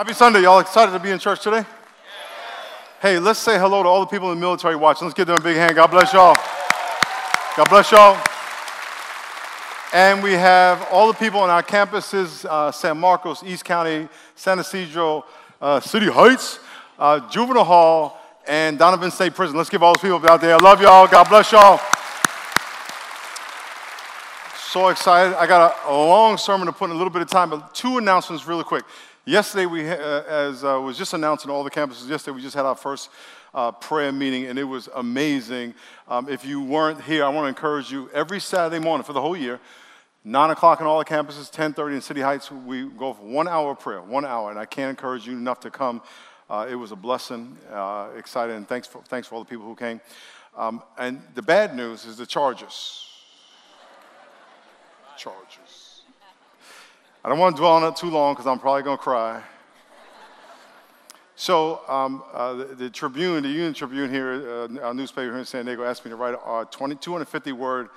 Happy Sunday, y'all. Excited to be in church today? Hey, let's say hello to all the people in the military watching. Let's give them a big hand. God bless y'all. God bless y'all. And we have all the people on our campuses uh, San Marcos, East County, San Ysidro, uh, City Heights, uh, Juvenile Hall, and Donovan State Prison. Let's give all those people out there. I love y'all. God bless y'all. So excited. I got a, a long sermon to put in a little bit of time, but two announcements really quick. Yesterday, we, uh, as uh, was just announced in all the campuses, yesterday we just had our first uh, prayer meeting, and it was amazing. Um, if you weren't here, I want to encourage you every Saturday morning for the whole year, 9 o'clock on all the campuses, 10.30 in City Heights, we go for one hour of prayer, one hour, and I can't encourage you enough to come. Uh, it was a blessing, uh, excited, and thanks for, thanks for all the people who came. Um, and the bad news is the Chargers. Chargers. I don't want to dwell on it too long because I'm probably going to cry. So, um, uh, the, the, Tribune, the Union Tribune here, uh, our newspaper here in San Diego, asked me to write a 20, 250 word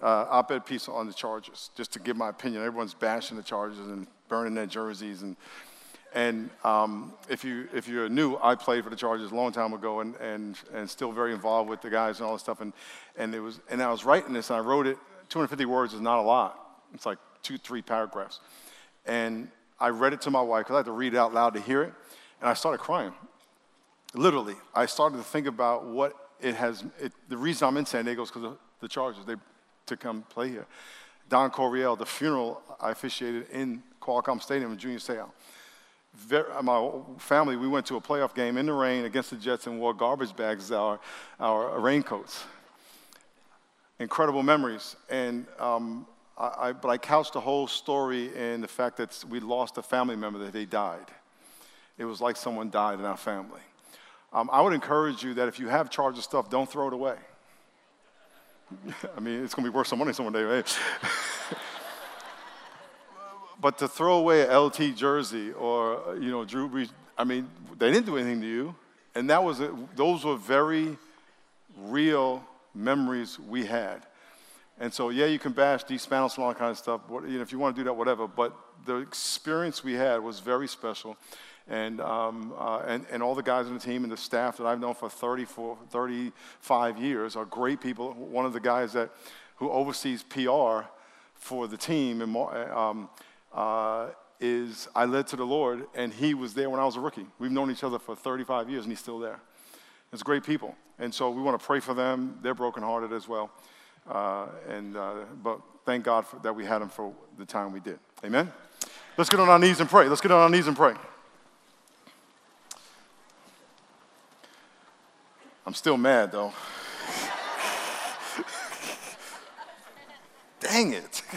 uh, op ed piece on the Chargers, just to give my opinion. Everyone's bashing the Chargers and burning their jerseys. And, and um, if, you, if you're new, I played for the Chargers a long time ago and, and, and still very involved with the guys and all this stuff. And, and, it was, and I was writing this, and I wrote it. 250 words is not a lot, it's like two, three paragraphs. And I read it to my wife because I had to read it out loud to hear it. And I started crying. Literally, I started to think about what it has. It, the reason I'm in San Diego is because of the Chargers they, to come play here. Don Coryell, the funeral I officiated in Qualcomm Stadium in Junior Seau. My family, we went to a playoff game in the rain against the Jets and wore garbage bags as our, our raincoats. Incredible memories. And um, I, but I couched the whole story in the fact that we lost a family member that they died. It was like someone died in our family. Um, I would encourage you that if you have charge of stuff, don't throw it away. I mean, it's going to be worth some money someday, right? but to throw away a LT jersey or, you know, Drew Brees, I mean, they didn't do anything to you. And that was, a, those were very real memories we had. And so, yeah, you can bash Dean Spanos and all that kind of stuff. What, you know, if you want to do that, whatever. But the experience we had was very special. And, um, uh, and, and all the guys on the team and the staff that I've known for 34, 35 years are great people. One of the guys that, who oversees PR for the team and, um, uh, is I led to the Lord, and he was there when I was a rookie. We've known each other for 35 years, and he's still there. It's great people. And so we want to pray for them. They're brokenhearted as well. Uh, and, uh, but thank God for, that we had him for the time we did. Amen? Let's get on our knees and pray. Let's get on our knees and pray. I'm still mad though. Dang it.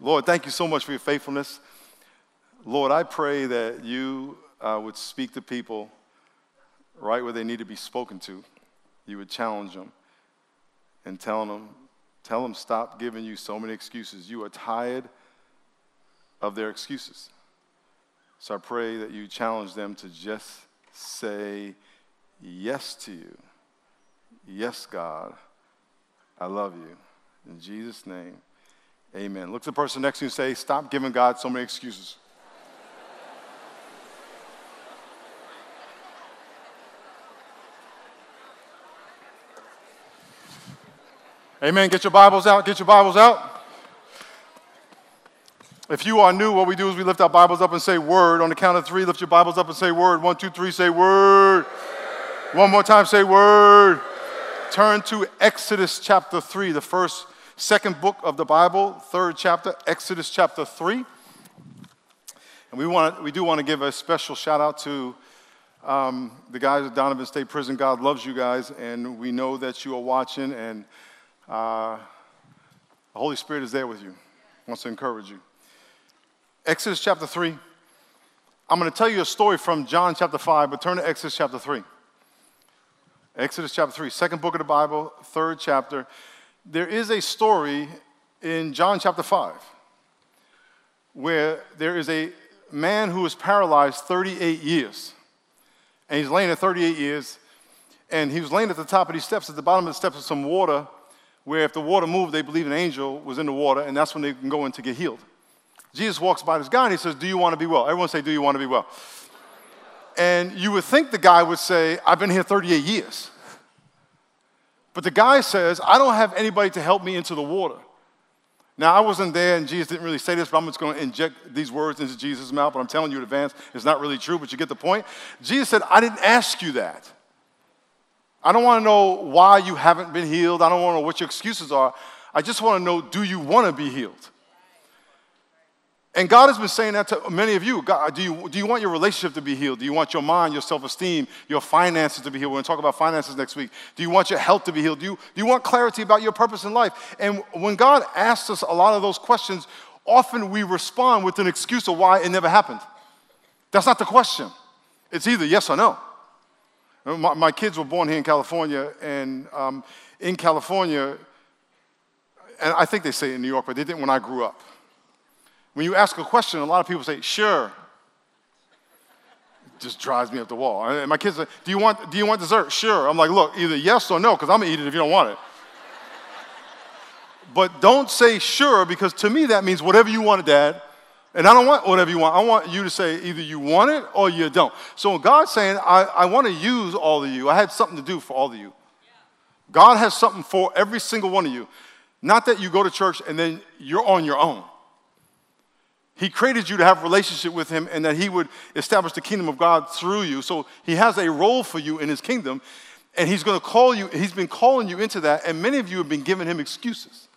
Lord, thank you so much for your faithfulness. Lord, I pray that you uh, would speak to people right where they need to be spoken to you would challenge them and tell them, tell them stop giving you so many excuses. You are tired of their excuses. So I pray that you challenge them to just say yes to you. Yes, God, I love you. In Jesus' name, amen. Look to the person next to you and say, Stop giving God so many excuses. Amen. Get your Bibles out. Get your Bibles out. If you are new, what we do is we lift our Bibles up and say word. On the count of three, lift your Bibles up and say word. One, two, three, say word. word. One more time, say word. word. Turn to Exodus chapter 3, the first, second book of the Bible, third chapter, Exodus chapter 3. And we, want, we do want to give a special shout out to um, the guys at Donovan State Prison. God loves you guys, and we know that you are watching. And uh, the Holy Spirit is there with you, wants to encourage you. Exodus chapter 3. I'm going to tell you a story from John chapter 5, but turn to Exodus chapter 3. Exodus chapter 3, second book of the Bible, third chapter. There is a story in John chapter 5 where there is a man who was paralyzed 38 years. And he's laying there 38 years, and he was laying at the top of these steps. At the bottom of the steps was some water, where if the water moved, they believe an angel was in the water, and that's when they can go in to get healed. Jesus walks by this guy and he says, Do you want to be well? Everyone say, Do you want to be well? And you would think the guy would say, I've been here 38 years. But the guy says, I don't have anybody to help me into the water. Now, I wasn't there, and Jesus didn't really say this, but I'm just going to inject these words into Jesus' mouth. But I'm telling you in advance, it's not really true, but you get the point. Jesus said, I didn't ask you that. I don't want to know why you haven't been healed. I don't want to know what your excuses are. I just want to know, do you want to be healed? And God has been saying that to many of you. God, do, you do you want your relationship to be healed? Do you want your mind, your self esteem, your finances to be healed? We're going to talk about finances next week. Do you want your health to be healed? Do you, do you want clarity about your purpose in life? And when God asks us a lot of those questions, often we respond with an excuse of why it never happened. That's not the question. It's either yes or no. My, my kids were born here in California, and um, in California, and I think they say in New York, but they didn't when I grew up. When you ask a question, a lot of people say, sure. It just drives me up the wall. And my kids say, do you want, do you want dessert? Sure. I'm like, look, either yes or no, because I'm going to eat it if you don't want it. but don't say sure, because to me that means whatever you want, Dad. And I don't want whatever you want. I want you to say either you want it or you don't. So God's saying, I, I want to use all of you. I had something to do for all of you. God has something for every single one of you. Not that you go to church and then you're on your own. He created you to have a relationship with Him and that He would establish the kingdom of God through you. So He has a role for you in His kingdom, and He's going to call you, He's been calling you into that, and many of you have been giving Him excuses.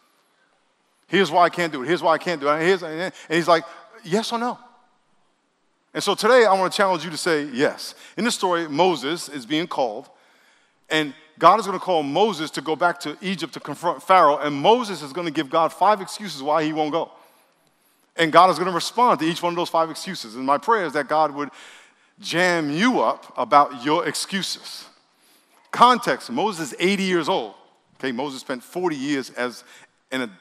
Here's why I can't do it. Here's why I can't do it. Here's, and He's like, yes or no? And so today I want to challenge you to say yes. In this story, Moses is being called, and God is going to call Moses to go back to Egypt to confront Pharaoh, and Moses is going to give God five excuses why he won't go. And God is going to respond to each one of those five excuses. And my prayer is that God would jam you up about your excuses. Context Moses is 80 years old. Okay, Moses spent 40 years as an,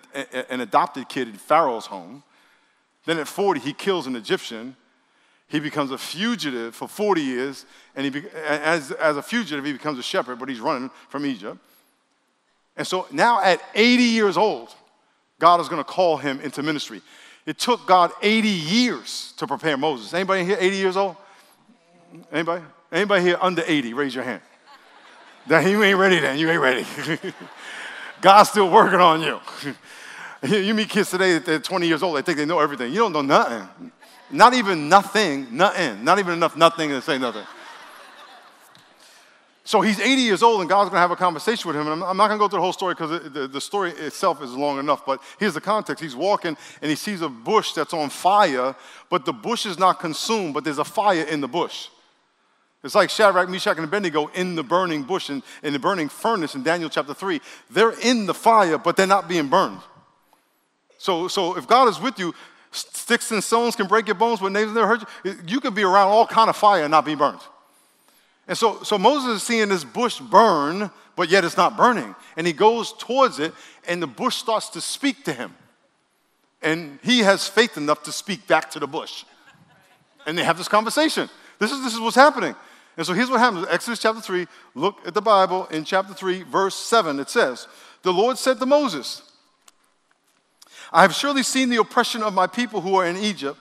an adopted kid in Pharaoh's home. Then at 40, he kills an Egyptian. He becomes a fugitive for 40 years. And he, as, as a fugitive, he becomes a shepherd, but he's running from Egypt. And so now at 80 years old, God is going to call him into ministry. It took God 80 years to prepare Moses. Anybody here 80 years old? Anybody? Anybody here under 80? Raise your hand. Then you ain't ready then. You ain't ready. God's still working on you. you meet kids today that they're 20 years old, they think they know everything. You don't know nothing. Not even nothing, nothing. Not even enough nothing to say nothing. So he's 80 years old, and God's going to have a conversation with him. And I'm, not going to go through the whole story because the, story itself is long enough. But here's the context He's walking, and he sees a bush that's on fire, but the bush is not consumed, but there's a fire in the bush. It's like Shadrach, Meshach, and Abednego in the burning bush, and in the burning furnace in Daniel chapter 3. They're in the fire, but they're not being burned. So, so if God is with you, sticks and stones can break your bones, but nails never hurt you. You can be around all kind of fire and not be burned. And so, so Moses is seeing this bush burn, but yet it's not burning. And he goes towards it, and the bush starts to speak to him. And he has faith enough to speak back to the bush. And they have this conversation. This is, this is what's happening. And so here's what happens Exodus chapter 3, look at the Bible in chapter 3, verse 7. It says, The Lord said to Moses, I have surely seen the oppression of my people who are in Egypt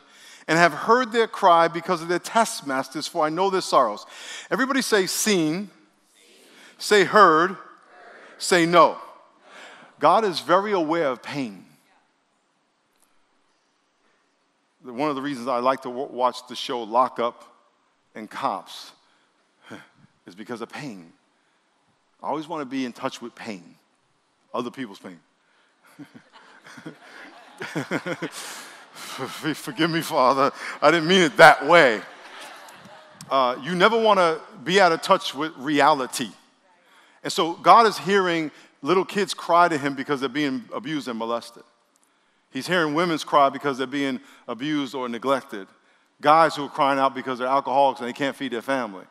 and have heard their cry because of their taskmasters, for I know their sorrows. Everybody say, seen. Say, heard. heard. Say, no. God is very aware of pain. One of the reasons I like to watch the show Lock Up and Cops is because of pain. I always want to be in touch with pain, other people's pain. Forgive me, Father. I didn't mean it that way. Uh, you never want to be out of touch with reality. And so God is hearing little kids cry to him because they're being abused and molested. He's hearing women's cry because they're being abused or neglected. Guys who are crying out because they're alcoholics and they can't feed their family.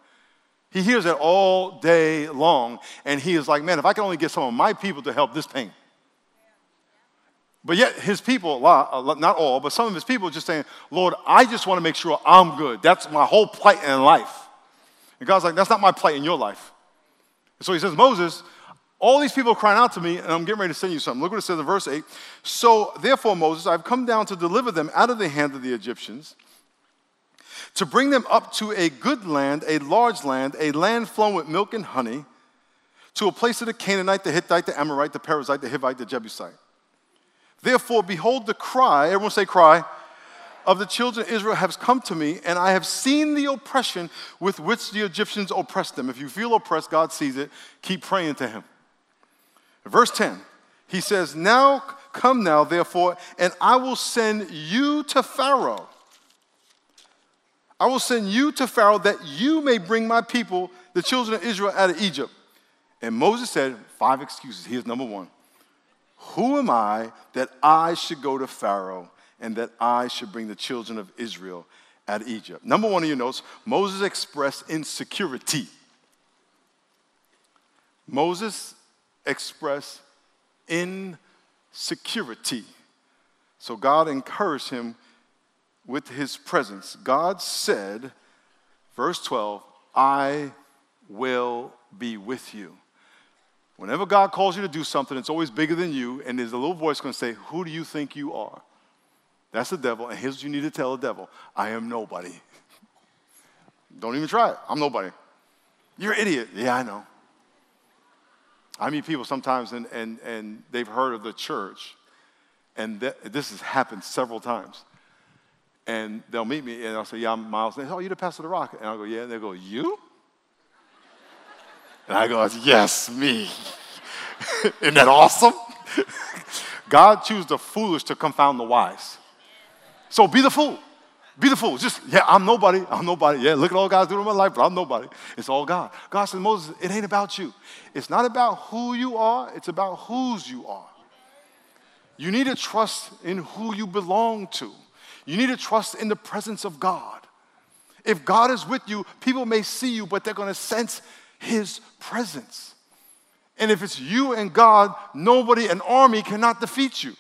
He hears it all day long, and he is like, man, if I can only get some of my people to help this pain. But yet, his people, not all, but some of his people just saying, Lord, I just want to make sure I'm good. That's my whole plight in life. And God's like, that's not my plight in your life. so he says, Moses, All these people are crying out to me, and I'm getting ready to send you something. Look what it says in verse 8. So, therefore, Moses, I've come down to deliver them out of the hand of the Egyptians, to bring them up to a good land, a large land, a land flowing with milk and honey, to a place of the Canaanite, the Hittite, the Amorite, the Perizzite, the Hivite, the Jebusite. Therefore, behold, the cry, everyone say, cry, of the children of Israel has come to me, and I have seen the oppression with which the Egyptians oppressed them. If you feel oppressed, God sees it. Keep praying to Him. Verse 10, he says, Now come now, therefore, and I will send you to Pharaoh. I will send you to Pharaoh that you may bring my people, the children of Israel, out of Egypt. And Moses said, Five excuses. Here's number one Who am I that I should go to Pharaoh and that I should bring the children of Israel out of Egypt? Number one in your notes, Moses expressed insecurity. Moses express insecurity. So God encouraged him with his presence. God said, verse 12, I will be with you. Whenever God calls you to do something, it's always bigger than you, and there's a little voice going to say, Who do you think you are? That's the devil, and here's what you need to tell the devil I am nobody. Don't even try it. I'm nobody. You're an idiot. Yeah, I know. I meet people sometimes and, and, and they've heard of the church, and th- this has happened several times. And they'll meet me and I'll say, Yeah, I'm Miles. And they say, Oh, you're the pastor of the rock. And I'll go, Yeah. And they'll go, You? And I go, Yes, me. Isn't that awesome? God chooses the foolish to confound the wise. So be the fool. Be the fool. Just, yeah, I'm nobody. I'm nobody. Yeah, look at all God's doing in my life, but I'm nobody. It's all God. God said, Moses, it ain't about you. It's not about who you are, it's about whose you are. You need to trust in who you belong to. You need to trust in the presence of God. If God is with you, people may see you, but they're going to sense His presence. And if it's you and God, nobody, an army cannot defeat you.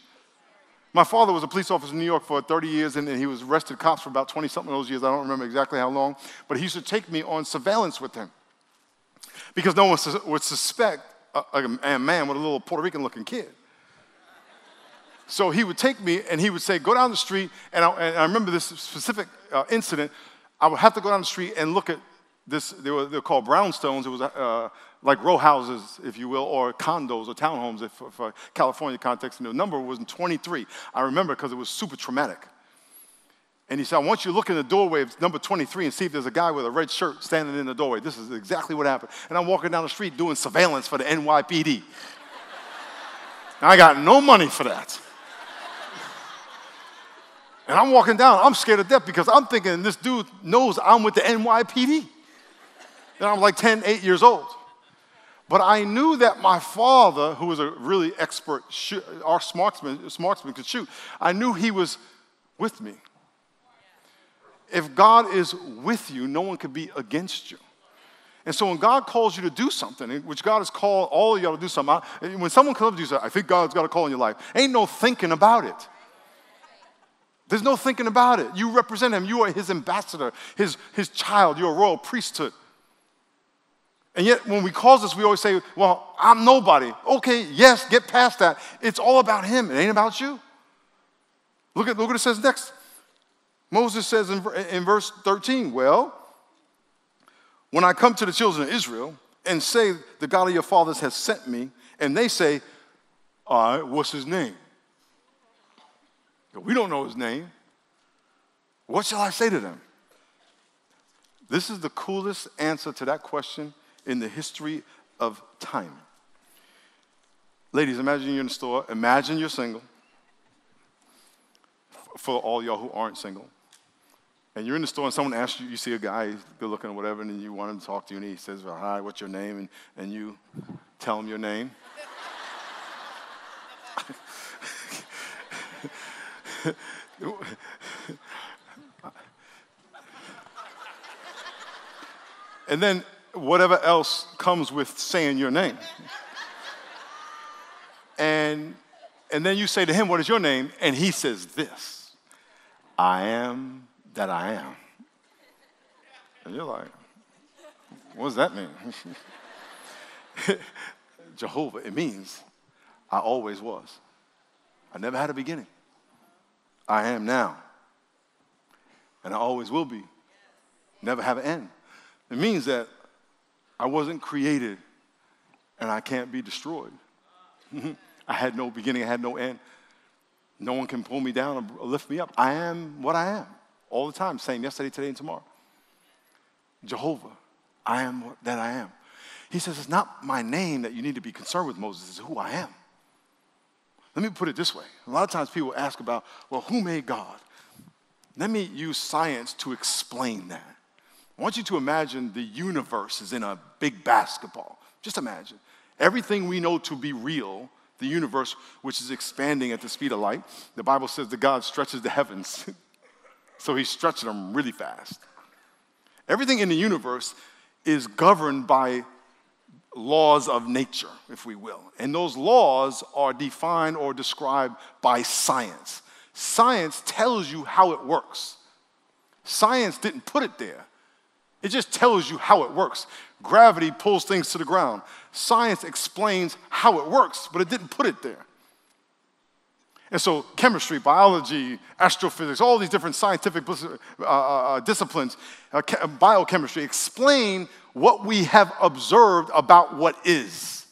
My father was a police officer in New York for 30 years, and he was arrested cops for about 20 something of those years. I don't remember exactly how long, but he used to take me on surveillance with him because no one would suspect a, a man with a little Puerto Rican looking kid. So he would take me and he would say, Go down the street. And I, and I remember this specific uh, incident. I would have to go down the street and look at this. They were, they were called brownstones. It was uh, like row houses, if you will, or condos or townhomes if, for, for California context. And the number was 23. I remember because it was super traumatic. And he said, I want you to look in the doorway of number 23 and see if there's a guy with a red shirt standing in the doorway. This is exactly what happened. And I'm walking down the street doing surveillance for the NYPD. I got no money for that. And I'm walking down, I'm scared to death because I'm thinking this dude knows I'm with the NYPD. And I'm like 10, 8 years old. But I knew that my father, who was a really expert, shoot, our smartsman, smartsman could shoot, I knew he was with me. If God is with you, no one could be against you. And so when God calls you to do something, which God has called all of y'all to do something, when someone comes up to you and says, I think God's got a call in your life, ain't no thinking about it. There's no thinking about it. You represent him. You are his ambassador, his, his child. You're a royal priesthood. And yet, when we cause this, we always say, Well, I'm nobody. Okay, yes, get past that. It's all about him, it ain't about you. Look at, look what it says next. Moses says in, in verse 13, Well, when I come to the children of Israel and say, The God of your fathers has sent me, and they say, All right, what's his name? We don't know his name. What shall I say to them? This is the coolest answer to that question in the history of time. Ladies, imagine you're in the store. Imagine you're single. For all y'all who aren't single. And you're in the store and someone asks you, you see a guy, good looking or whatever, and you want him to talk to you, and he says, well, Hi, what's your name? And, and you tell him your name. and then whatever else comes with saying your name. and, and then you say to him, What is your name? And he says this I am that I am. And you're like, What does that mean? Jehovah, it means I always was. I never had a beginning. I am now. And I always will be. Never have an end. It means that I wasn't created and I can't be destroyed. I had no beginning, I had no end. No one can pull me down or lift me up. I am what I am all the time, same yesterday, today, and tomorrow. Jehovah, I am what, that I am. He says, It's not my name that you need to be concerned with, Moses, it's who I am. Let me put it this way. A lot of times people ask about, well, who made God? Let me use science to explain that. I want you to imagine the universe is in a big basketball. Just imagine. Everything we know to be real, the universe, which is expanding at the speed of light, the Bible says that God stretches the heavens. so he's stretching them really fast. Everything in the universe is governed by laws of nature, if we will. And those laws are defined or described by science. Science tells you how it works. Science didn't put it there, it just tells you how it works. Gravity pulls things to the ground. Science explains how it works, but it didn't put it there. And so, chemistry, biology, astrophysics, all these different scientific uh, uh, uh, disciplines, uh, biochemistry, explain what we have observed about what is.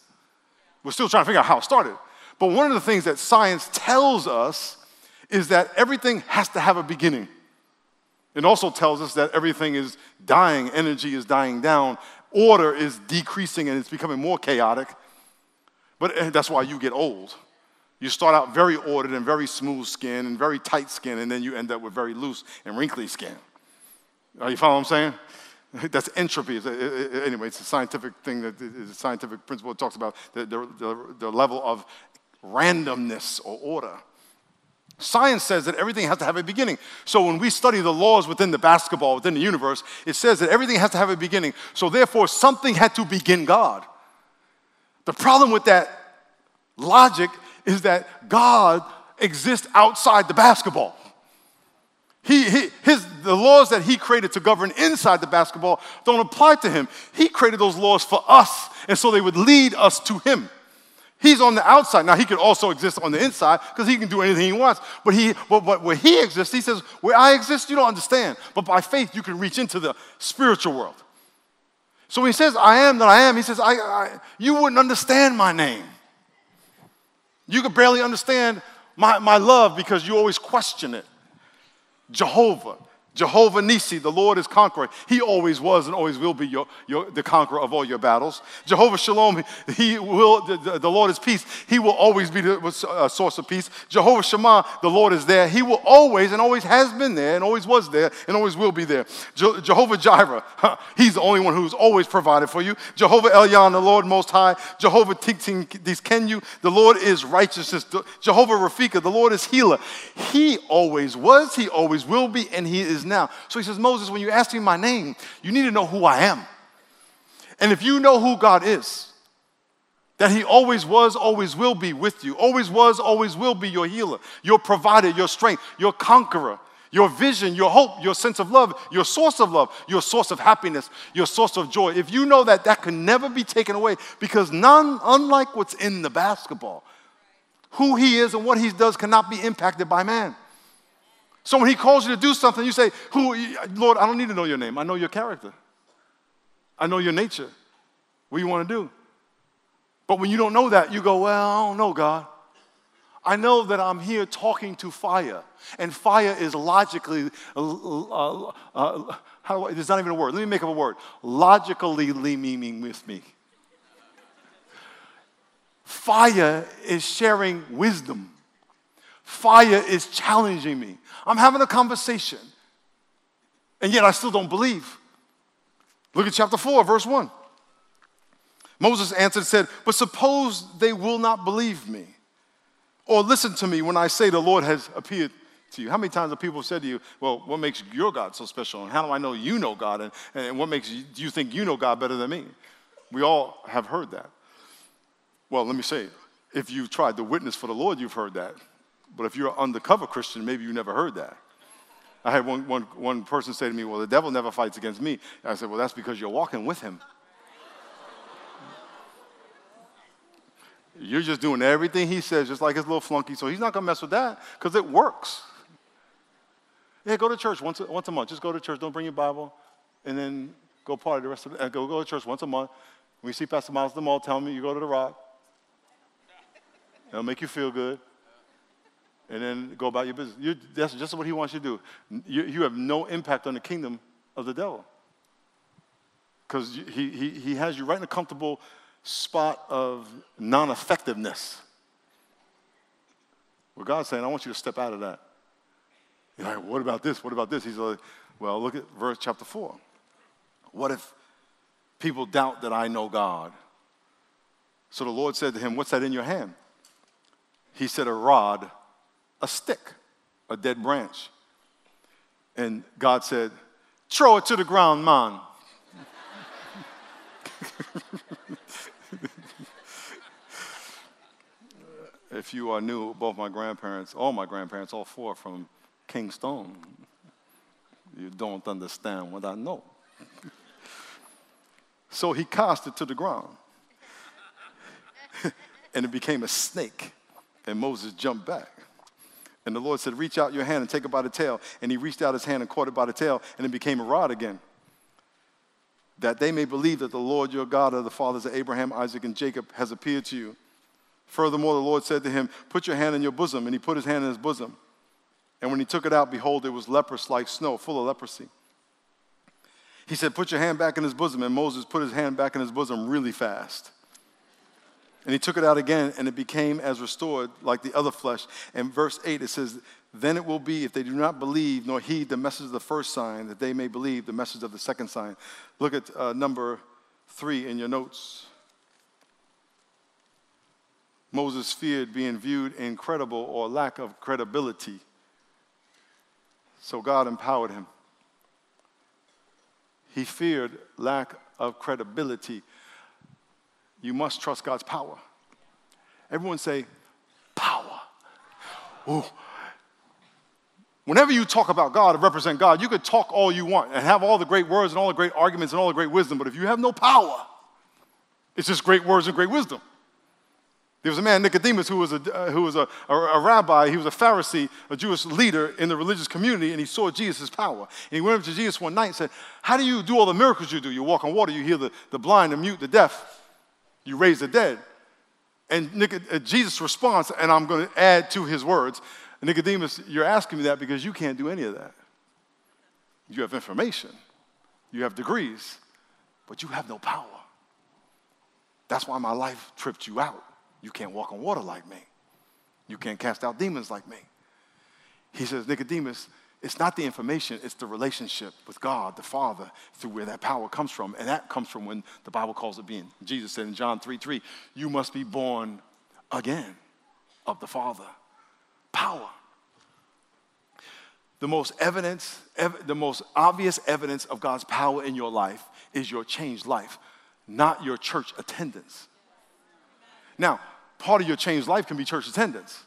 We're still trying to figure out how it started. But one of the things that science tells us is that everything has to have a beginning. It also tells us that everything is dying, energy is dying down, order is decreasing and it's becoming more chaotic. But eh, that's why you get old. You start out very ordered and very smooth skin and very tight skin, and then you end up with very loose and wrinkly skin. Are you follow what I'm saying? That's entropy. Eh, eh, eh, anyway, it's a scientific thing that is a scientific principle. It talks about the, the, the level of randomness or order. Science says that everything has to have a beginning. So when we study the laws within the basketball, within the universe, it says that everything has to have a beginning. So therefore, something had to begin God. The problem with that logic is that God exists outside the basketball. He, he, his, the laws that he created to govern inside the basketball don't apply to him. He created those laws for us, and so they would lead us to him. He's on the outside. Now, he could also exist on the inside because he can do anything he wants. But, he, but, but where he exists, he says, Where I exist, you don't understand. But by faith, you can reach into the spiritual world. So he says, I am that I am, he says, I, I, You wouldn't understand my name. You could barely understand my, my love because you always question it. Jehovah. Jehovah Nisi, the Lord is conqueror. He always was and always will be your, your, the conqueror of all your battles. Jehovah Shalom, he will, the, the Lord is peace. He will always be the uh, source of peace. Jehovah Shammah, the Lord is there. He will always and always has been there and always was there and always will be there. Je- Jehovah Jireh, he's the only one who's always provided for you. Jehovah Elyon, the Lord Most High. Jehovah Tsidkenu, the Lord is righteousness. Jehovah Rafika, the Lord is healer. He always was, he always will be, and he now. So he says, Moses, when you ask me my name, you need to know who I am. And if you know who God is, that he always was, always will be with you, always was, always will be your healer, your provider, your strength, your conqueror, your vision, your hope, your sense of love, your source of love, your source of happiness, your source of joy. If you know that, that can never be taken away because none, unlike what's in the basketball, who he is and what he does cannot be impacted by man. So when he calls you to do something, you say, Who, Lord, I don't need to know your name. I know your character. I know your nature. What you want to do. But when you don't know that, you go, Well, I don't know, God. I know that I'm here talking to fire, and fire is logically, uh, uh, uh, how do I, there's not even a word. Let me make up a word. Logically meaning with me. Fire is sharing wisdom. Fire is challenging me. I'm having a conversation, and yet I still don't believe. Look at chapter 4, verse 1. Moses answered and said, But suppose they will not believe me or listen to me when I say the Lord has appeared to you. How many times have people said to you, Well, what makes your God so special? And how do I know you know God? And, and what makes you, do you think you know God better than me? We all have heard that. Well, let me say, if you've tried to witness for the Lord, you've heard that. But if you're an undercover Christian, maybe you never heard that. I had one, one, one person say to me, Well, the devil never fights against me. And I said, Well, that's because you're walking with him. You're just doing everything he says, just like his little flunky. So he's not going to mess with that because it works. Yeah, go to church once a, once a month. Just go to church. Don't bring your Bible. And then go party the rest of the uh, Go, go to church once a month. When you see Pastor Miles the mall, tell me you go to the rock. It'll make you feel good. And then go about your business. you that's just what he wants you to do. You, you have no impact on the kingdom of the devil. Because he, he, he has you right in a comfortable spot of non effectiveness. Well, God's saying, I want you to step out of that. You're like, what about this? What about this? He's like, well, look at verse chapter 4. What if people doubt that I know God? So the Lord said to him, What's that in your hand? He said, A rod, a stick, a dead branch. And God said, Throw it to the ground, man. if you are new, both my grandparents, all my grandparents, all four from Kingston, you don't understand what I know. so he cast it to the ground. and it became a snake. And Moses jumped back. And the Lord said, Reach out your hand and take it by the tail. And he reached out his hand and caught it by the tail, and it became a rod again. That they may believe that the Lord your God of the fathers of Abraham, Isaac, and Jacob has appeared to you. Furthermore, the Lord said to him, Put your hand in your bosom. And he put his hand in his bosom. And when he took it out, behold, it was leprous like snow, full of leprosy. He said, Put your hand back in his bosom. And Moses put his hand back in his bosom really fast. And he took it out again, and it became as restored like the other flesh. And verse 8, it says, Then it will be, if they do not believe nor heed the message of the first sign, that they may believe the message of the second sign. Look at uh, number three in your notes. Moses feared being viewed incredible or lack of credibility. So God empowered him. He feared lack of credibility. You must trust God's power. Everyone say, power. Ooh. Whenever you talk about God and represent God, you could talk all you want and have all the great words and all the great arguments and all the great wisdom, but if you have no power, it's just great words and great wisdom. There was a man, Nicodemus, who was, a, uh, who was a, a, a, rabbi. He was a Pharisee, a Jewish leader in the religious community, and he saw Jesus' power. And he went up to Jesus one night and said, How do you do all the miracles you do? You walk on water, you heal the, the blind, the mute, the deaf, you raise the dead. And uh, Jesus responds, and I'm going to add to his words Nicodemus, you're asking me that because you can't do any of that. You have information, you have degrees, but you have no power. That's why my life tripped you out. You can't walk on water like me. You can't cast out demons like me. He says, Nicodemus, it's not the information, it's the relationship with God, the Father, through where that power comes from. And that comes from when the Bible calls it being. Jesus said in John 3 3, you must be born again of the Father. Power. The most evidence, ev- the most obvious evidence of God's power in your life is your changed life, not your church attendance. Now, part of your changed life can be church attendance.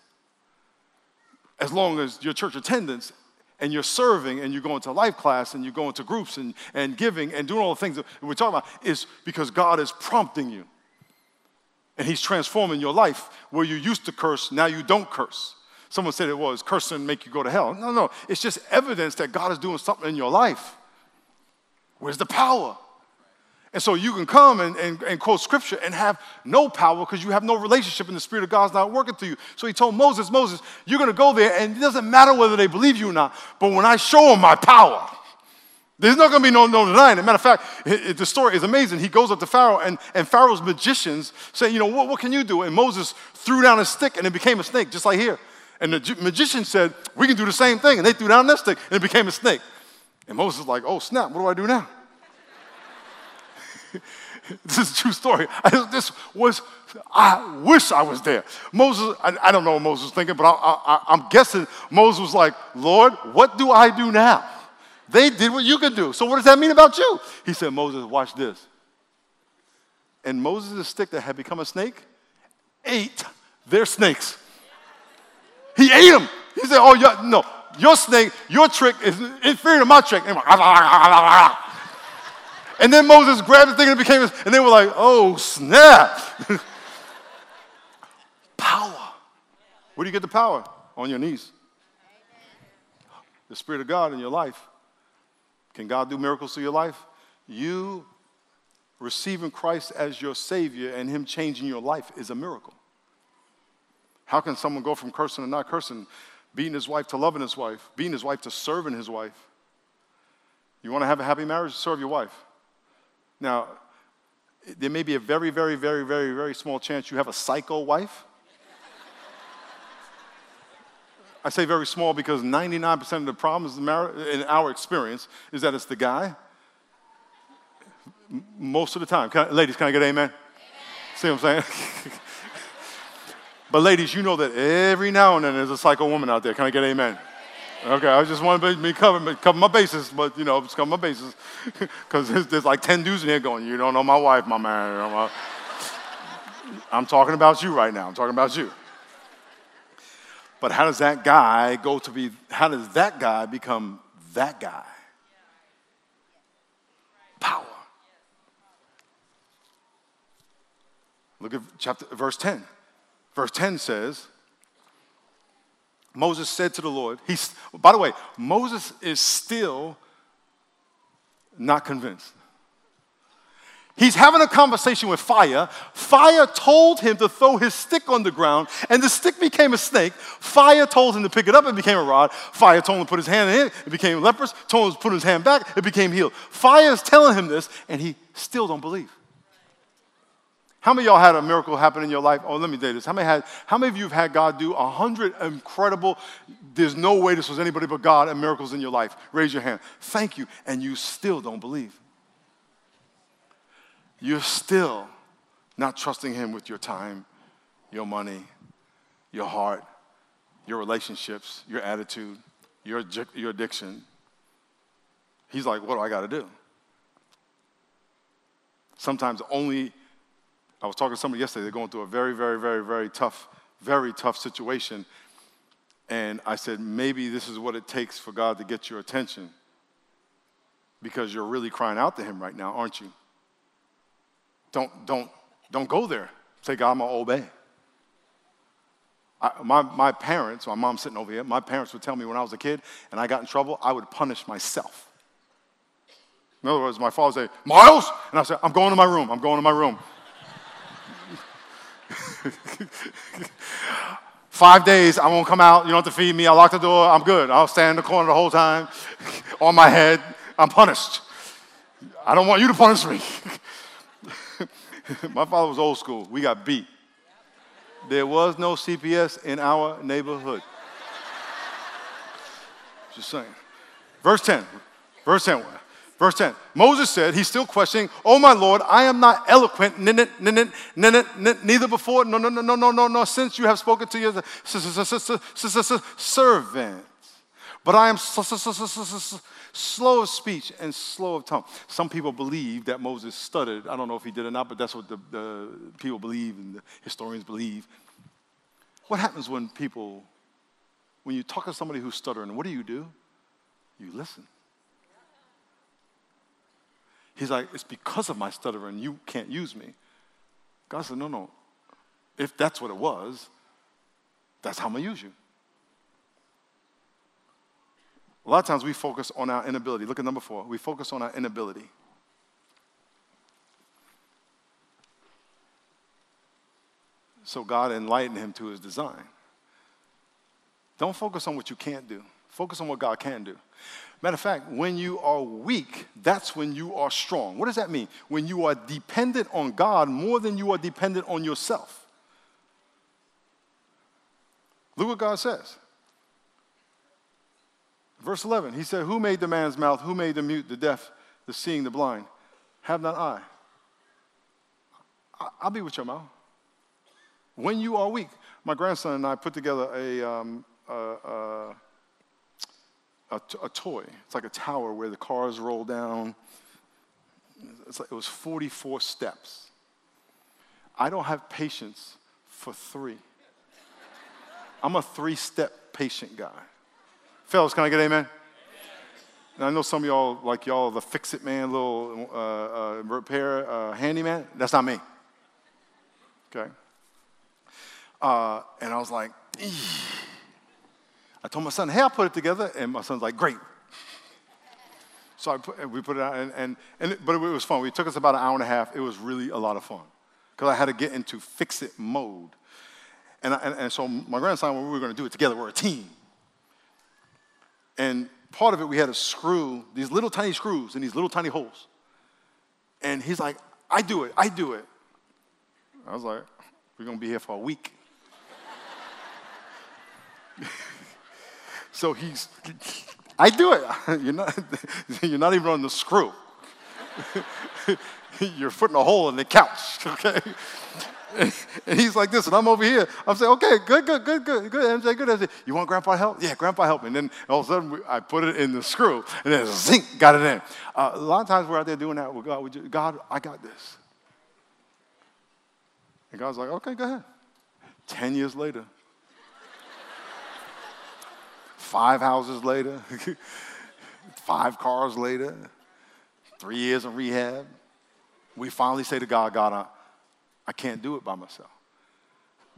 As long as your church attendance and you're serving and you're going to life class and you're going to groups and, and giving and doing all the things that we're talking about is because God is prompting you. And He's transforming your life where you used to curse, now you don't curse. Someone said it was cursing make you go to hell. No, no, it's just evidence that God is doing something in your life. Where's the power? And so you can come and, and, and quote scripture and have no power because you have no relationship and the Spirit of God's not working through you. So he told Moses, Moses, you're going to go there and it doesn't matter whether they believe you or not, but when I show them my power, there's not going to be no, no denying it. Matter of fact, it, it, the story is amazing. He goes up to Pharaoh, and, and Pharaoh's magicians say, You know, what, what can you do? And Moses threw down a stick, and it became a snake, just like here. And the magician said, We can do the same thing. And they threw down their stick, and it became a snake. And Moses is like, Oh, snap, what do I do now? this is a true story. I, this was, I wish I was there. Moses, I, I don't know what Moses was thinking, but I, am guessing Moses was like, Lord, what do I do now? They did what you could do. So what does that mean about you? He said, Moses, watch this. And Moses' stick that had become a snake ate their snakes. He ate them. He said, Oh, no, your snake, your trick is inferior to my trick. And then Moses grabbed the thing and it became, his, and they were like, oh, snap. Power. Where do you get the power? On your knees. The Spirit of God in your life. Can God do miracles through your life? You receiving Christ as your Savior and Him changing your life is a miracle. How can someone go from cursing to not cursing, beating his wife to loving his wife, beating his wife to serving his wife? You want to have a happy marriage? Serve your wife. Now, there may be a very, very, very, very, very small chance you have a psycho wife. I say very small because 99% of the problems in our experience is that it's the guy. Most of the time. Can I, ladies, can I get amen? amen? See what I'm saying? but ladies, you know that every now and then there's a psycho woman out there. Can I get amen? Okay, I just want to be cover, cover my bases, but you know, just cover my bases. Because there's, there's, like 10 dudes in here going, You don't know my wife, my man. I'm, talking about you right now. I'm talking about you. But how does that guy go to be, how does that guy become that guy? Power. Look at chapter, verse 10. Verse 10 says, Moses said to the Lord, he's, by the way, Moses is still not convinced. He's having a conversation with fire. Fire told him to throw his stick on the ground, and the stick became a snake. Fire told him to pick it up, it became a rod. Fire told him to put his hand in it, it became leprous. Told him to put his hand back, it became healed. Fire is telling him this, and he still don't believe. How many of y'all had a miracle happen in your life? Oh, let me say this. How many, had, how many of you have had God do a hundred incredible, there's no way this was anybody but God and miracles in your life? Raise your hand. Thank you. And you still don't believe. You're still not trusting Him with your time, your money, your heart, your relationships, your attitude, your, your addiction. He's like, what do I got to do? Sometimes only I was talking to somebody yesterday, they're going through a very, very, very, very tough, very tough situation. And I said, maybe this is what it takes for God to get your attention because you're really crying out to Him right now, aren't you? Don't, don't, don't go there. Say, God, I'm going to obey. I, my, my parents, my mom's sitting over here, my parents would tell me when I was a kid and I got in trouble, I would punish myself. In other words, my father would say, Miles? And I said, I'm going to my room, I'm going to my room. Five days, I won't come out. You don't have to feed me. I'll lock the door. I'm good. I'll stand in the corner the whole time on my head. I'm punished. I don't want you to punish me. my father was old school. We got beat. There was no CPS in our neighborhood. Just saying. Verse 10. Verse 10. Verse 10 Moses said, He's still questioning, Oh my Lord, I am not eloquent, neither before, no, no, no, no, no, no, no, since you have spoken to your servants. But I am slow of speech and slow of tongue. Some people believe that Moses stuttered. I don't know if he did or not, but that's what the, the people believe and the historians believe. What happens when people, when you talk to somebody who's stuttering, what do you do? You listen. He's like, It's because of my stuttering you can't use me. God said, No, no. If that's what it was, that's how I'm going to use you. A lot of times we focus on our inability. Look at number four. We focus on our inability. So God enlightened him to his design. Don't focus on what you can't do, focus on what God can do. Matter of fact, when you are weak, that's when you are strong. What does that mean? When you are dependent on God more than you are dependent on yourself. Look what God says. Verse 11, he said, Who made the man's mouth? Who made the mute, the deaf, the seeing, the blind? Have not I? I'll be with your mouth. When you are weak, my grandson and I put together a, um, a, a a, toy. It's like a tower where the cars roll down. Like, it was 44 steps. I don't have patience for three. I'm a three step patient guy. Fellas, can I get amen? Now, I know some of y'all, like y'all, the fix it man, little uh, uh, repair uh, handyman. That's not me. Okay? Uh, and I was like. I told my son, hey, I'll put it together. And my son's like, great. So I put, we put it out, and, and, and but it was fun. It took us about an hour and a half. It was really a lot of fun because I had to get into fix it mode. And, I, and, and so my grandson, we were going to do it together, we're a team. And part of it, we had to screw these little tiny screws in these little tiny holes. And he's like, I do it, I do it. I was like, we're going to be here for a week. so he's, I do it. You're not, you're not even on the screw. you're putting a hole in the couch, okay? And he's like this, and I'm over here. I'm saying, okay, good, good, good, good, good, MJ, good. MJ. You want grandpa help? Yeah, grandpa help. Me. And then all of a sudden, I put it in the screw, and then zink, got it in. Uh, a lot of times we're out there doing that with God. God, I got this. And God's like, okay, go ahead. Ten years later, five houses later, five cars later, three years in rehab, we finally say to God, God, I, I can't do it by myself.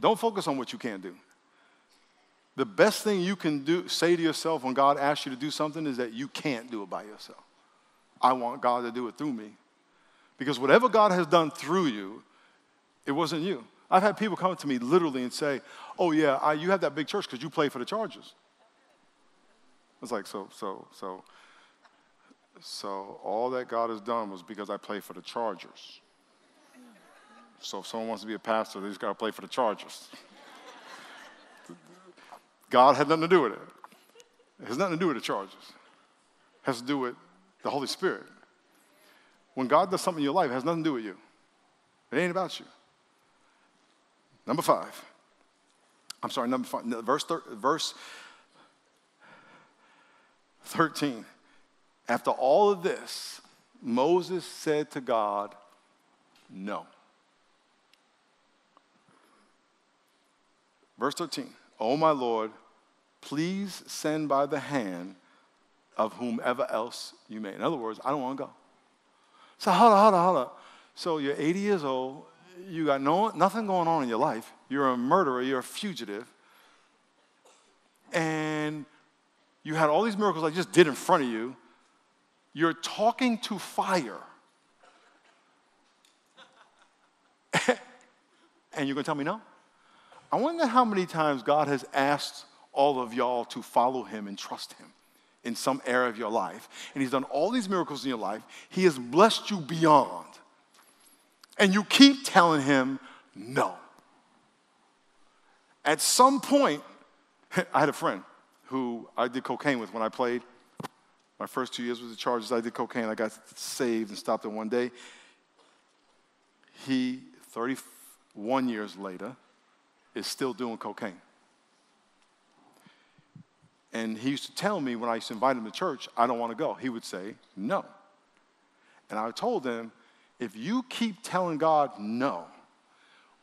Don't focus on what you can't do. The best thing you can do, say to yourself when God asks you to do something is that you can't do it by yourself. I want God to do it through me. Because whatever God has done through you, it wasn't you. I've had people come to me literally and say, Oh, yeah, I, you have that big church because you play for the Chargers. It's like, so, so, so, so all that God has done was because I play for the Chargers. So if someone wants to be a pastor, they just got to play for the Chargers. God had nothing to do with it. It has nothing to do with the Chargers. It has to do with the Holy Spirit. When God does something in your life, it has nothing to do with you. It ain't about you. Number five. I'm sorry, number five. Verse, thir- verse 13. After all of this, Moses said to God, No. Verse 13, Oh my Lord, please send by the hand of whomever else you may. In other words, I don't want to go. So hold on, hold on, hold on. So you're 80 years old, you got no, nothing going on in your life, you're a murderer, you're a fugitive, and you had all these miracles I just did in front of you. You're talking to fire. and you're going to tell me no? I wonder how many times God has asked all of y'all to follow him and trust him in some area of your life. And he's done all these miracles in your life. He has blessed you beyond. And you keep telling him no. At some point, I had a friend who I did cocaine with when I played. My first two years was the Chargers. I did cocaine. I got saved and stopped it one day. He, 31 years later, is still doing cocaine. And he used to tell me when I used to invite him to church, I don't want to go. He would say, no. And I told him, if you keep telling God no,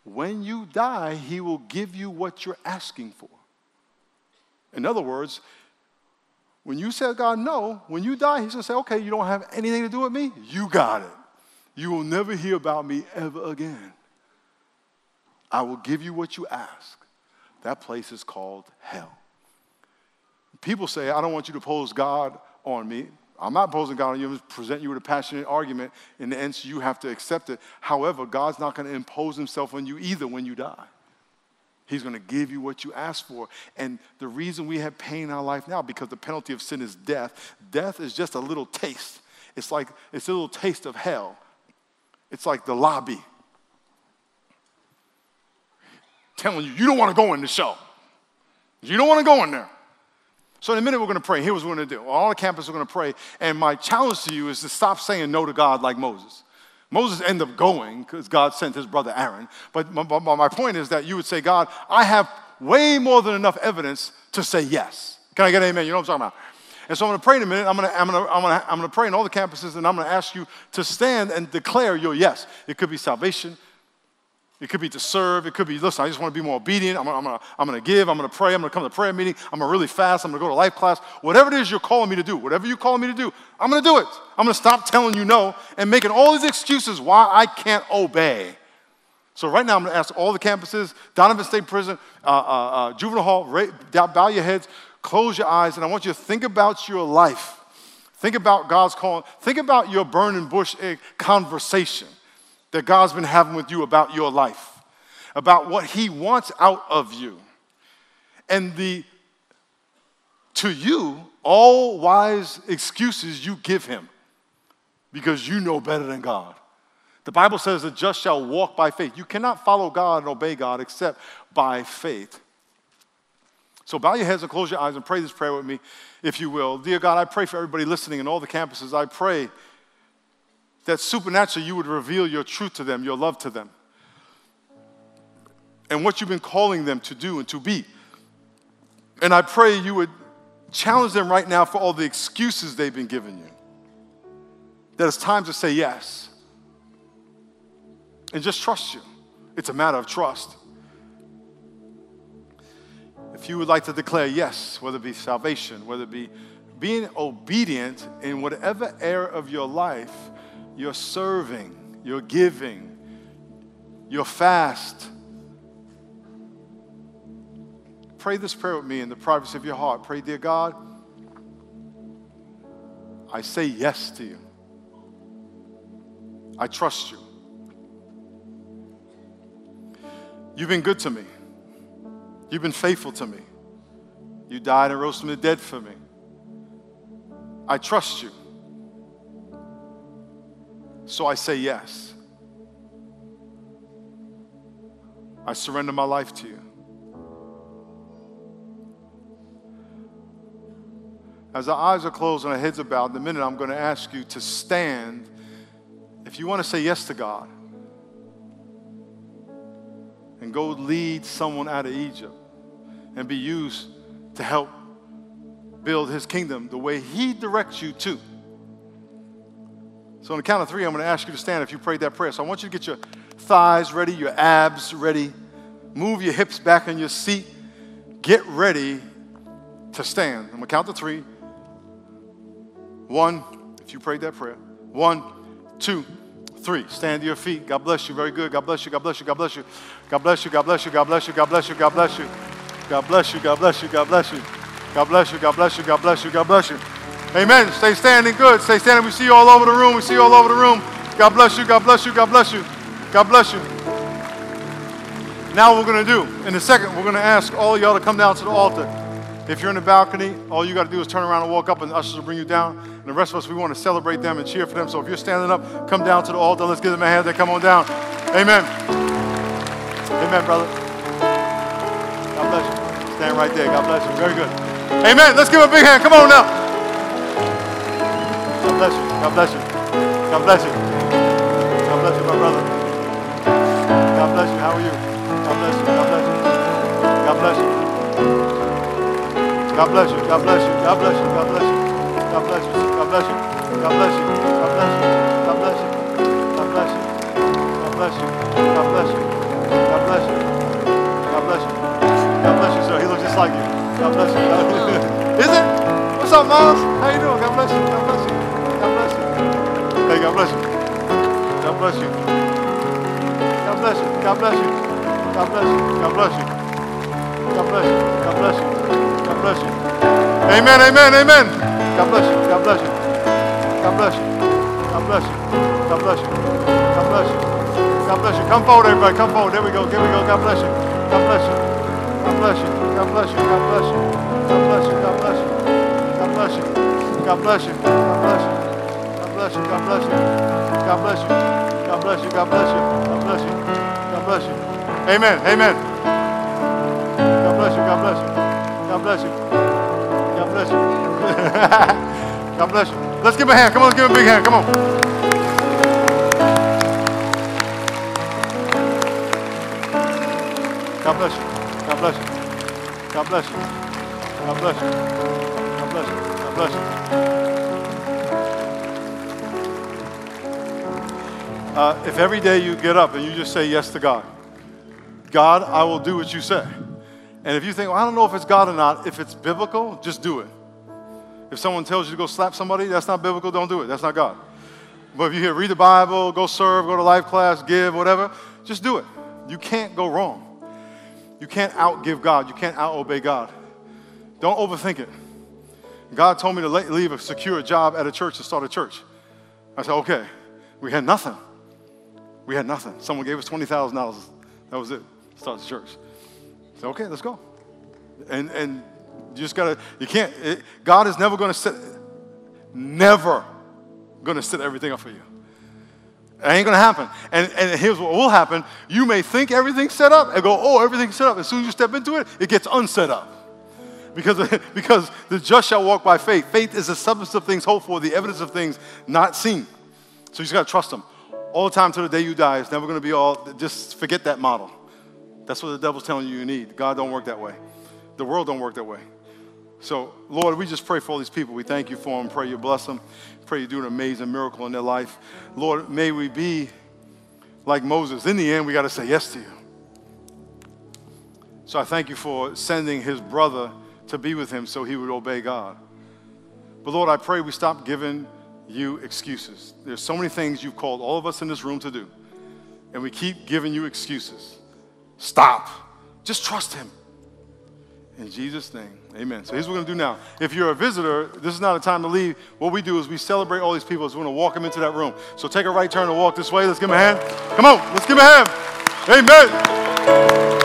when you die, he will give you what you're asking for. In other words, when you say God no, when you die, he's going to say, okay, you don't have anything to do with me? You got it. You will never hear about me ever again. I will give you what you ask. That place is called hell. People say, I don't want you to pose God on me. I'm not posing God on you. I'm just presenting you with a passionate argument. In the end, you have to accept it. However, God's not going to impose himself on you either when you die. He's going to give you what you ask for. And the reason we have pain in our life now, because the penalty of sin is death, death is just a little taste. It's like it's a little taste of hell. It's like the lobby telling you, you don't want to go in the show. You don't want to go in there. So in a minute, we're going to pray. Here's what we're going to do. All the campus are going to pray. And my challenge to you is to stop saying no to God like Moses. Moses ended up going because God sent his brother Aaron. But my, my, point is that you would say, God, I have way more than enough evidence to say yes. Can I get an amen? You know what I'm talking about? And so I'm going to pray in a minute. I'm going I'm I'm I'm going to pray in all the campuses, and I'm going to ask you to stand and declare your yes. It could be salvation. It could be to serve. It could be, listen, I just want to be more obedient. I'm, I'm, gonna, I'm gonna give. I'm going to pray. I'm going to come to prayer meeting. I'm going to really fast. I'm going to go to life class. Whatever it is you're calling me to do, whatever you're calling me to do, I'm going to do it. I'm going to stop telling you no and making all these excuses why I can't obey. So right now, I'm going to ask all the campuses, Donovan State Prison, uh, uh, uh, Juvenile Hall, right, bow your heads, close your eyes, and I want you to think about your life. Think about God's calling. Think about your burning bush conversation that God's been having with you about your life, about what He wants out of you. And the, to you, all wise excuses you give Him because you know better than God. The Bible says the just shall walk by faith. You cannot follow God and obey God except by faith. So bow your heads and close your eyes and pray this prayer with me, if you will. Dear God, I pray for everybody listening in all the campuses. I pray that supernaturally you would reveal your truth to them, your love to them, and what you've been calling them to do and to be. And I pray you would challenge them right now for all the excuses they've been giving you. That it's time to say yes. And just trust you. It's a matter of trust. If you would like to declare yes, whether it be salvation, whether it be being obedient in whatever area of your life you're serving, you're giving, you're fast, pray this prayer with me in the privacy of your heart. Pray, dear God, I say yes to you. I trust you. You've been good to me. You've been faithful to me. You died and rose from the dead for me. I trust you. So I say yes. I surrender my life to you. As our eyes are closed and our heads are bowed, in a minute I'm going to ask you to stand if you want to say yes to God and go lead someone out of Egypt and be used to help build his kingdom the way he directs you to. So, on the count of three, I'm going to ask you to stand if you prayed that prayer. So, I want you to get your thighs ready, your abs ready, move your hips back in your seat, get ready to stand. I'm going to count to three. One, if you prayed that prayer. One, two, three. Stand to your feet. God bless you. Very good. God bless you. God bless you. God bless you. God bless you. God bless you. God bless you. God bless you. God bless you. God bless you. God bless you. God bless you. God bless you. God bless you. God bless you. God bless you. Amen. Stay standing good. Stay standing. We see you all over the room. We see you all over the room. God bless you. God bless you. God bless you. God bless you. Now, what we're going to do, in a second, we're going to ask all y'all to come down to the altar. If you're in the balcony, all you got to do is turn around and walk up, and ushers will bring you down. And the rest of us, we want to celebrate them and cheer for them. So if you're standing up, come down to the altar. Let's give them a hand. They come on down. Amen. Amen, brother. God bless you. Stand right there. God bless you. Very good. Amen. Let's give a big hand. Come on now. God bless you. God bless you. God bless you. God bless you, my brother. God bless you. How are you? God bless you. God bless you. God bless you. God bless you. God bless you. God bless you. God bless you. God bless you. God bless you. God bless you. God bless you. God bless you. God bless you. God bless you. God bless you. God bless you. God bless you. God bless you, sir. He looks just like you. God bless you. Is it? What's up, Miles? How you doing? God bless you. God bless you. You. God bless you. God bless you. God bless you. God bless you. God bless you. God bless you. God bless you. God bless you. God bless you. Amen, amen, amen. God bless you. God bless you. God bless you. God bless you. God bless you. God bless you. God bless you. Come forward, everybody. Come forward. There we go. There we go. God bless you. God bless you. God bless you. God bless you. God bless you. God bless you. God bless you. God bless you. God bless you. Bless you. God bless you. God bless you. God bless you. God bless you. God bless you. God bless you. Amen. Amen. God bless you. God bless you. God bless you. God bless you. God bless you. Let's give him a hand. Come on, let's give him a big hand. Come on. God bless you. God bless you. God bless you. God bless you. God bless you. God bless you. Uh, if every day you get up and you just say yes to God, God, I will do what you say. And if you think, well, I don't know if it's God or not, if it's biblical, just do it. If someone tells you to go slap somebody, that's not biblical, don't do it. That's not God. But if you hear read the Bible, go serve, go to life class, give, whatever, just do it. you can't go wrong. You can't outgive God. You can't out obey God. Don't overthink it. God told me to leave a secure job at a church to start a church. I said, okay. We had nothing. We had nothing. Someone gave us $20,000. That was it. Start the church. Said, okay, let's go. And, and you just gotta, you can't, it, God is never gonna set, never gonna set everything up for you. It ain't gonna happen. And, and here's what will happen you may think everything's set up and go, oh, everything's set up. As soon as you step into it, it gets unset up. Because, because the just shall walk by faith. Faith is the substance of things hoped for, the evidence of things not seen. So you just gotta trust Him. All the time till the day you die. It's never gonna be all, just forget that model. That's what the devil's telling you you need. God don't work that way. The world don't work that way. So, Lord, we just pray for all these people. We thank you for them. Pray you bless them. Pray you do an amazing miracle in their life. Lord, may we be like Moses. In the end, we got to say yes to you. So I thank you for sending his brother to be with him so he would obey God. But Lord, I pray we stop giving you excuses. There's so many things you've called all of us in this room to do, and we keep giving you excuses. Stop. Just trust him. In Jesus' name, amen. So here's what we're to do now. If you're a visitor, this is not a time to leave. What we do is we celebrate all these people. So we're to walk them into that room. So take a right turn and walk this way. Let's give them a hand. Come on, let's give them a hand. Amen.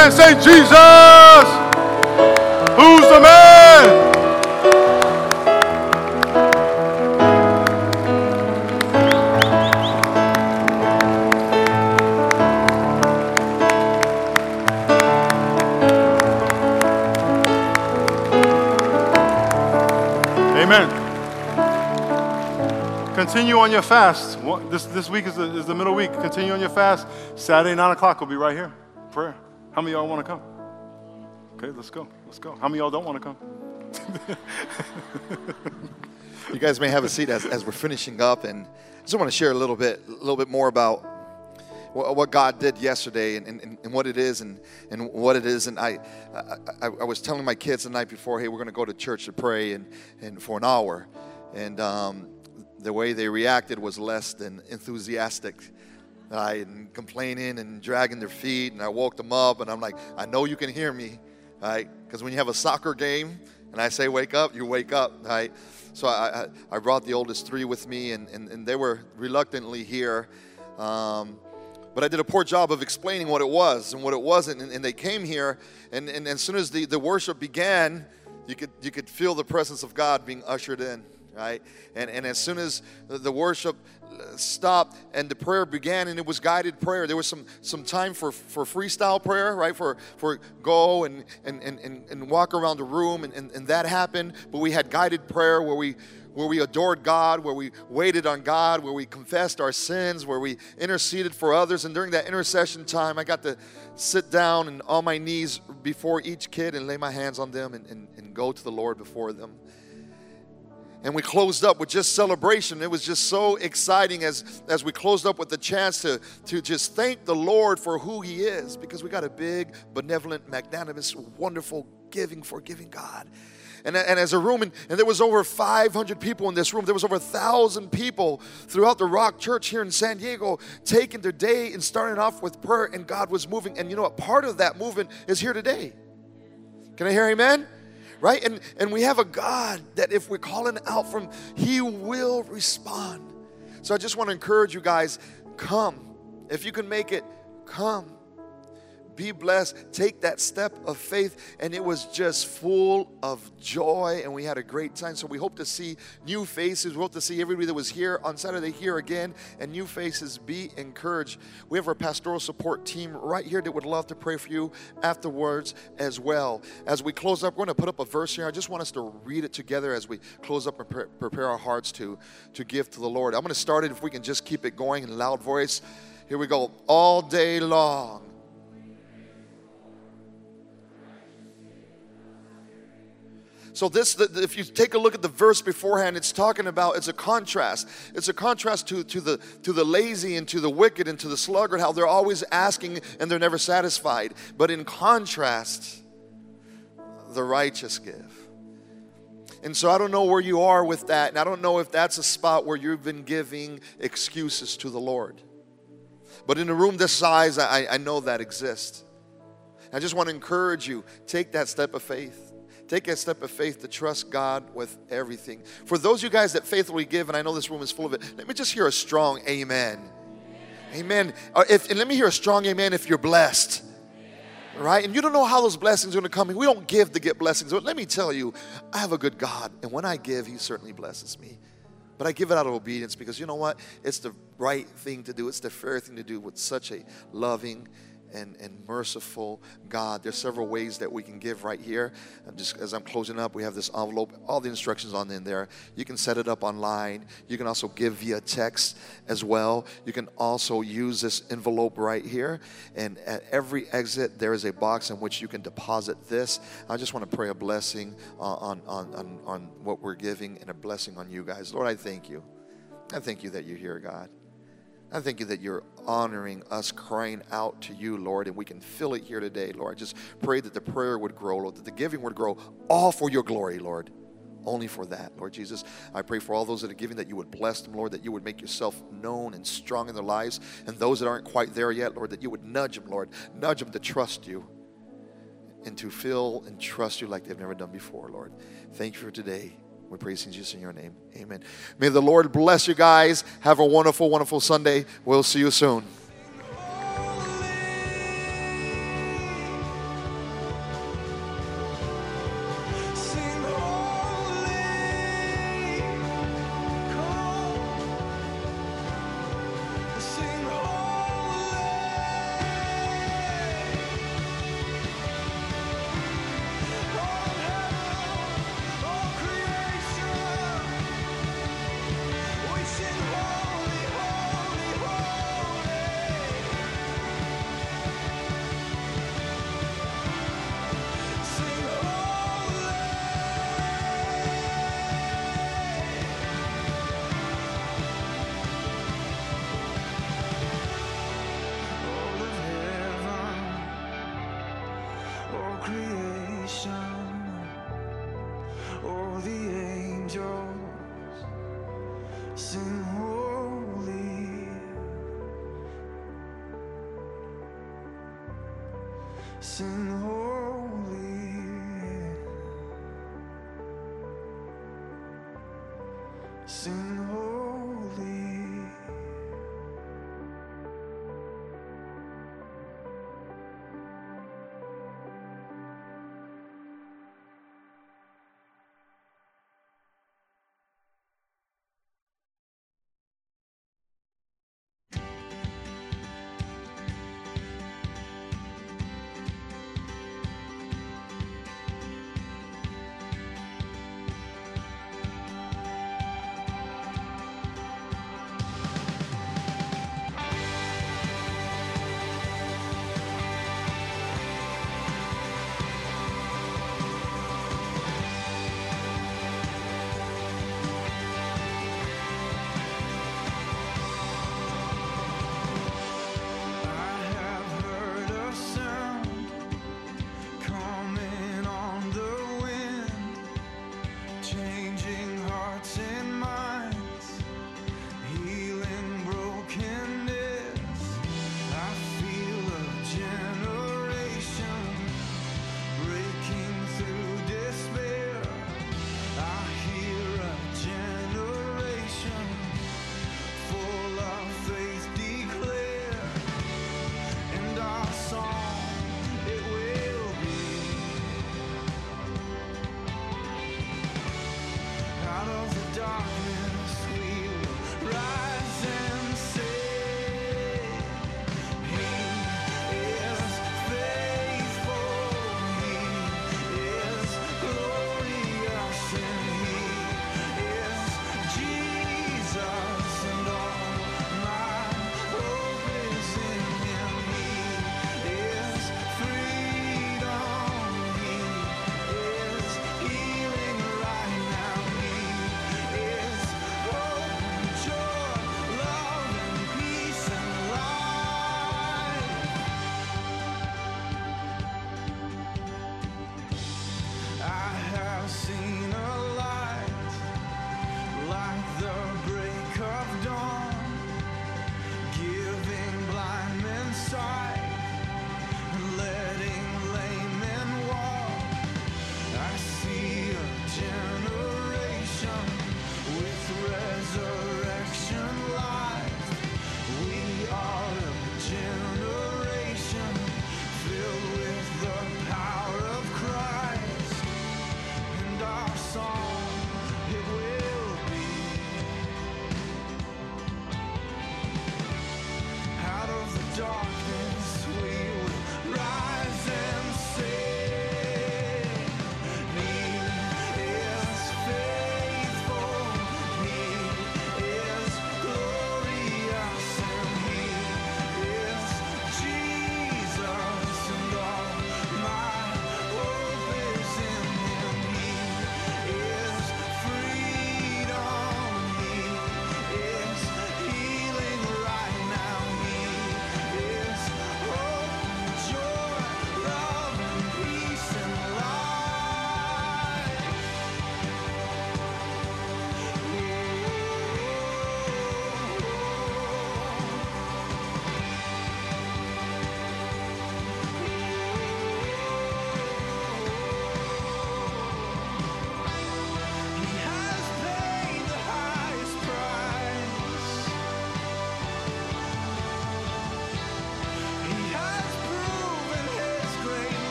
Amen. Say, Jesus, who's the man? Amen. Continue on your fast. This, this week is the, is the middle week. Continue on your fast. Saturday, 9 o'clock, we'll be right here. Prayer. How many y'all want to come? Okay, let's go. Let's go. How many y'all don't want to come? you guys may have a seat as, as we're finishing up, and I just want to share a little bit, a little bit more about what God did yesterday and, and, and, what it is and, and what it is. And I, I, I was telling my kids the night before, hey, we're going to go to church to pray and, and for an hour. And um, the way they reacted was less than enthusiastic right, and complaining and dragging their feet. And I woke them up, and I'm like, I know you can hear me, right? Because when you have a soccer game and I say wake up, you wake up, right? So I, I, I brought the oldest three with me, and, and, and they were reluctantly here. Um, but I did a poor job of explaining what it was and what it wasn't. And, and they came here, and, and, and as soon as the, the worship began, you could, you could feel the presence of God being ushered in right? And, and as soon as the worship uh, stopped and the prayer began and it was guided prayer there was some some time for for freestyle prayer right for for go and and and, and walk around the room and, and, and that happened but we had guided prayer where we where we adored God, where we waited on God, where we confessed our sins, where we interceded for others. And during that intercession time, I got to sit down and on my knees before each kid and lay my hands on them and, and, and go to the Lord before them and we closed up with just celebration. It was just so exciting as, as we closed up with the chance to, to just thank the Lord for who He is because we got a big, benevolent, magnanimous, wonderful, giving, forgiving God. And, and as a room, and, and there was over 500 people in this room. There was over a thousand people throughout the Rock Church here in San Diego taking their day and starting off with prayer, and God was moving. And you know what? Part of that movement is here today. Can I hear amen? Right? And, and we have a God that if we're calling out from, He will respond. So I just want to encourage you guys come. If you can make it, come. Be blessed. Take that step of faith. And it was just full of joy, and we had a great time. So we hope to see new faces. We hope to see everybody that was here on Saturday here again, and new faces. Be encouraged. We have our pastoral support team right here that would love to pray for you afterwards as well. As we close up, we're going to put up a verse here. I just want us to read it together as we close up and pre- prepare our hearts to, to give to the Lord. I'm going to start it if we can just keep it going in a loud voice. Here we go. All day long. So this, if you take a look at the verse beforehand, it's talking about it's a contrast. It's a contrast to, to the to the lazy and to the wicked and to the sluggard, how they're always asking and they're never satisfied. But in contrast, the righteous give. And so I don't know where you are with that, and I don't know if that's a spot where you've been giving excuses to the Lord. But in a room this size, I, I know that exists. I just want to encourage you take that step of faith. Take a step of faith to trust God with everything. For those of you guys that faithfully give, and I know this room is full of it, let me just hear a strong amen. Amen. Uh, if, and let me hear a strong amen if you're blessed. Right? And you don't know how those blessings are going to come. We don't give to get blessings. But let me tell you, I have a good God. And when I give, He certainly blesses me. But I give it out of obedience because you know what? It's the right thing to do. It's the fair thing to do with such a loving and, and merciful God. There's several ways that we can give right here. I'm just as I'm closing up, we have this envelope, all the instructions on in there. You can set it up online. You can also give via text as well. You can also use this envelope right here. And at every exit, there is a box in which you can deposit this. I just want to pray a blessing uh, on, on, on, on what we're giving and a blessing on you guys. Lord, I thank you. I thank you that you're here, God. I thank you that you're honoring us crying out to you, Lord, and we can feel it here today, Lord. I just pray that the prayer would grow, Lord, that the giving would grow, all for your glory, Lord. Only for that, Lord Jesus. I pray for all those that are giving that you would bless them, Lord, that you would make yourself known and strong in their lives. And those that aren't quite there yet, Lord, that you would nudge them, Lord. Nudge them to trust you and to feel and trust you like they've never done before, Lord. Thank you for today. We praise Jesus in your name. Amen. May the Lord bless you guys. Have a wonderful, wonderful Sunday. We'll see you soon. Sing holy.